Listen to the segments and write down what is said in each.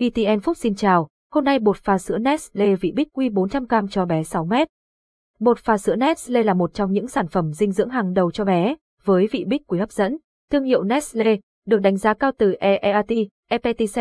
ETN Phúc xin chào, hôm nay bột pha sữa Nestle vị bích quy 400g cho bé 6 mét. Bột pha sữa Nestle là một trong những sản phẩm dinh dưỡng hàng đầu cho bé, với vị bích quý hấp dẫn. Thương hiệu Nestle được đánh giá cao từ EEAT, EPTC,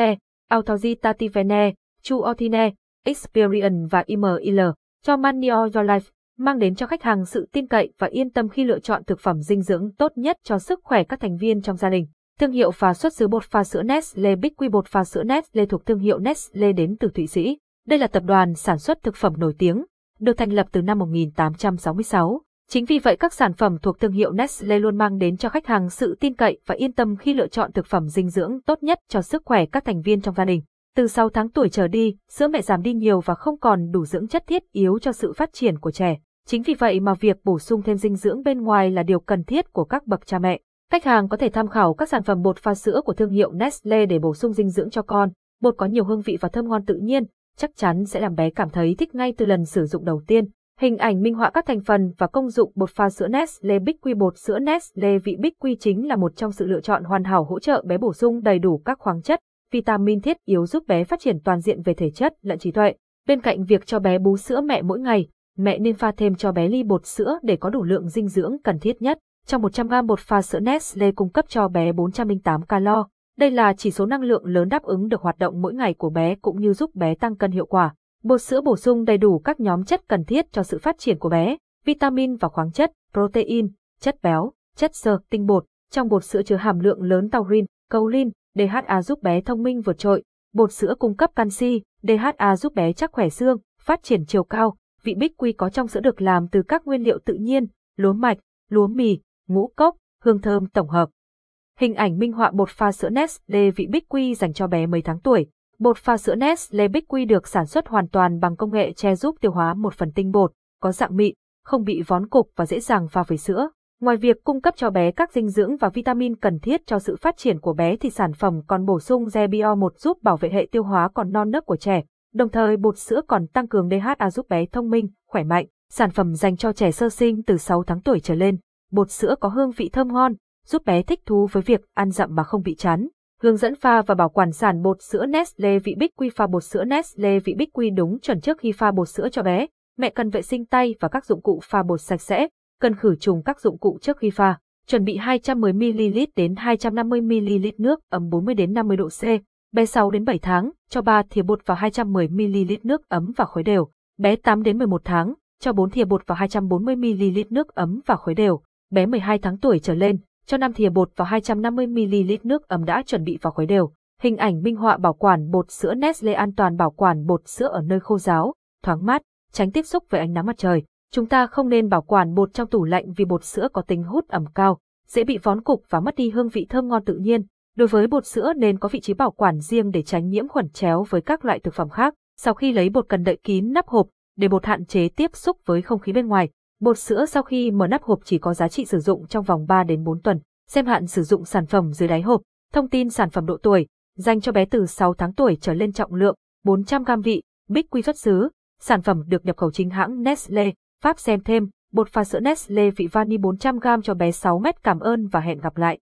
Autogitativene, Chuotine, Experience và IMIL cho Money Your Life, mang đến cho khách hàng sự tin cậy và yên tâm khi lựa chọn thực phẩm dinh dưỡng tốt nhất cho sức khỏe các thành viên trong gia đình. Thương hiệu và xuất xứ bột pha sữa Nestle Big Quy bột pha sữa Nestle thuộc thương hiệu Nestle đến từ Thụy Sĩ. Đây là tập đoàn sản xuất thực phẩm nổi tiếng, được thành lập từ năm 1866. Chính vì vậy các sản phẩm thuộc thương hiệu Nestle luôn mang đến cho khách hàng sự tin cậy và yên tâm khi lựa chọn thực phẩm dinh dưỡng tốt nhất cho sức khỏe các thành viên trong gia đình. Từ 6 tháng tuổi trở đi, sữa mẹ giảm đi nhiều và không còn đủ dưỡng chất thiết yếu cho sự phát triển của trẻ. Chính vì vậy mà việc bổ sung thêm dinh dưỡng bên ngoài là điều cần thiết của các bậc cha mẹ. Khách hàng có thể tham khảo các sản phẩm bột pha sữa của thương hiệu Nestle để bổ sung dinh dưỡng cho con. Bột có nhiều hương vị và thơm ngon tự nhiên, chắc chắn sẽ làm bé cảm thấy thích ngay từ lần sử dụng đầu tiên. Hình ảnh minh họa các thành phần và công dụng bột pha sữa Nestle Big Quy bột sữa Nestle vị Big Quy chính là một trong sự lựa chọn hoàn hảo hỗ trợ bé bổ sung đầy đủ các khoáng chất, vitamin thiết yếu giúp bé phát triển toàn diện về thể chất lẫn trí tuệ. Bên cạnh việc cho bé bú sữa mẹ mỗi ngày, mẹ nên pha thêm cho bé ly bột sữa để có đủ lượng dinh dưỡng cần thiết nhất. Trong 100g bột pha sữa Nestle cung cấp cho bé 408 calo. Đây là chỉ số năng lượng lớn đáp ứng được hoạt động mỗi ngày của bé cũng như giúp bé tăng cân hiệu quả. Bột sữa bổ sung đầy đủ các nhóm chất cần thiết cho sự phát triển của bé, vitamin và khoáng chất, protein, chất béo, chất xơ, tinh bột. Trong bột sữa chứa hàm lượng lớn taurin, choline, DHA giúp bé thông minh vượt trội. Bột sữa cung cấp canxi, DHA giúp bé chắc khỏe xương, phát triển chiều cao. Vị bích quy có trong sữa được làm từ các nguyên liệu tự nhiên, lúa mạch, lúa mì, ngũ cốc, hương thơm tổng hợp. Hình ảnh minh họa bột pha sữa Nestle vị bích quy dành cho bé mấy tháng tuổi. Bột pha sữa Nestle Bích Quy được sản xuất hoàn toàn bằng công nghệ che giúp tiêu hóa một phần tinh bột, có dạng mịn, không bị vón cục và dễ dàng pha với sữa. Ngoài việc cung cấp cho bé các dinh dưỡng và vitamin cần thiết cho sự phát triển của bé thì sản phẩm còn bổ sung Zebio1 giúp bảo vệ hệ tiêu hóa còn non nớt của trẻ. Đồng thời bột sữa còn tăng cường DHA giúp bé thông minh, khỏe mạnh. Sản phẩm dành cho trẻ sơ sinh từ 6 tháng tuổi trở lên. Bột sữa có hương vị thơm ngon, giúp bé thích thú với việc ăn dặm mà không bị chán. Hướng dẫn pha và bảo quản sản bột sữa Nestle vị bích quy pha bột sữa Nestle vị bích quy đúng chuẩn trước khi pha bột sữa cho bé. Mẹ cần vệ sinh tay và các dụng cụ pha bột sạch sẽ, cần khử trùng các dụng cụ trước khi pha. Chuẩn bị 210ml đến 250ml nước ấm 40 đến 50 độ C. Bé 6 đến 7 tháng, cho 3 thìa bột vào 210ml nước ấm và khuấy đều. Bé 8 đến 11 tháng, cho 4 thìa bột vào 240ml nước ấm và khuấy đều. Bé 12 tháng tuổi trở lên, cho 5 thìa bột vào 250ml nước ấm đã chuẩn bị vào khuấy đều. Hình ảnh minh họa bảo quản bột sữa Nestle an toàn bảo quản bột sữa ở nơi khô ráo, thoáng mát, tránh tiếp xúc với ánh nắng mặt trời. Chúng ta không nên bảo quản bột trong tủ lạnh vì bột sữa có tính hút ẩm cao, dễ bị vón cục và mất đi hương vị thơm ngon tự nhiên. Đối với bột sữa nên có vị trí bảo quản riêng để tránh nhiễm khuẩn chéo với các loại thực phẩm khác. Sau khi lấy bột cần đậy kín nắp hộp để bột hạn chế tiếp xúc với không khí bên ngoài. Bột sữa sau khi mở nắp hộp chỉ có giá trị sử dụng trong vòng 3 đến 4 tuần. Xem hạn sử dụng sản phẩm dưới đáy hộp. Thông tin sản phẩm độ tuổi, dành cho bé từ 6 tháng tuổi trở lên trọng lượng, 400 gram vị, bích quy xuất xứ. Sản phẩm được nhập khẩu chính hãng Nestle. Pháp xem thêm, bột pha sữa Nestle vị vani 400 gram cho bé 6 mét cảm ơn và hẹn gặp lại.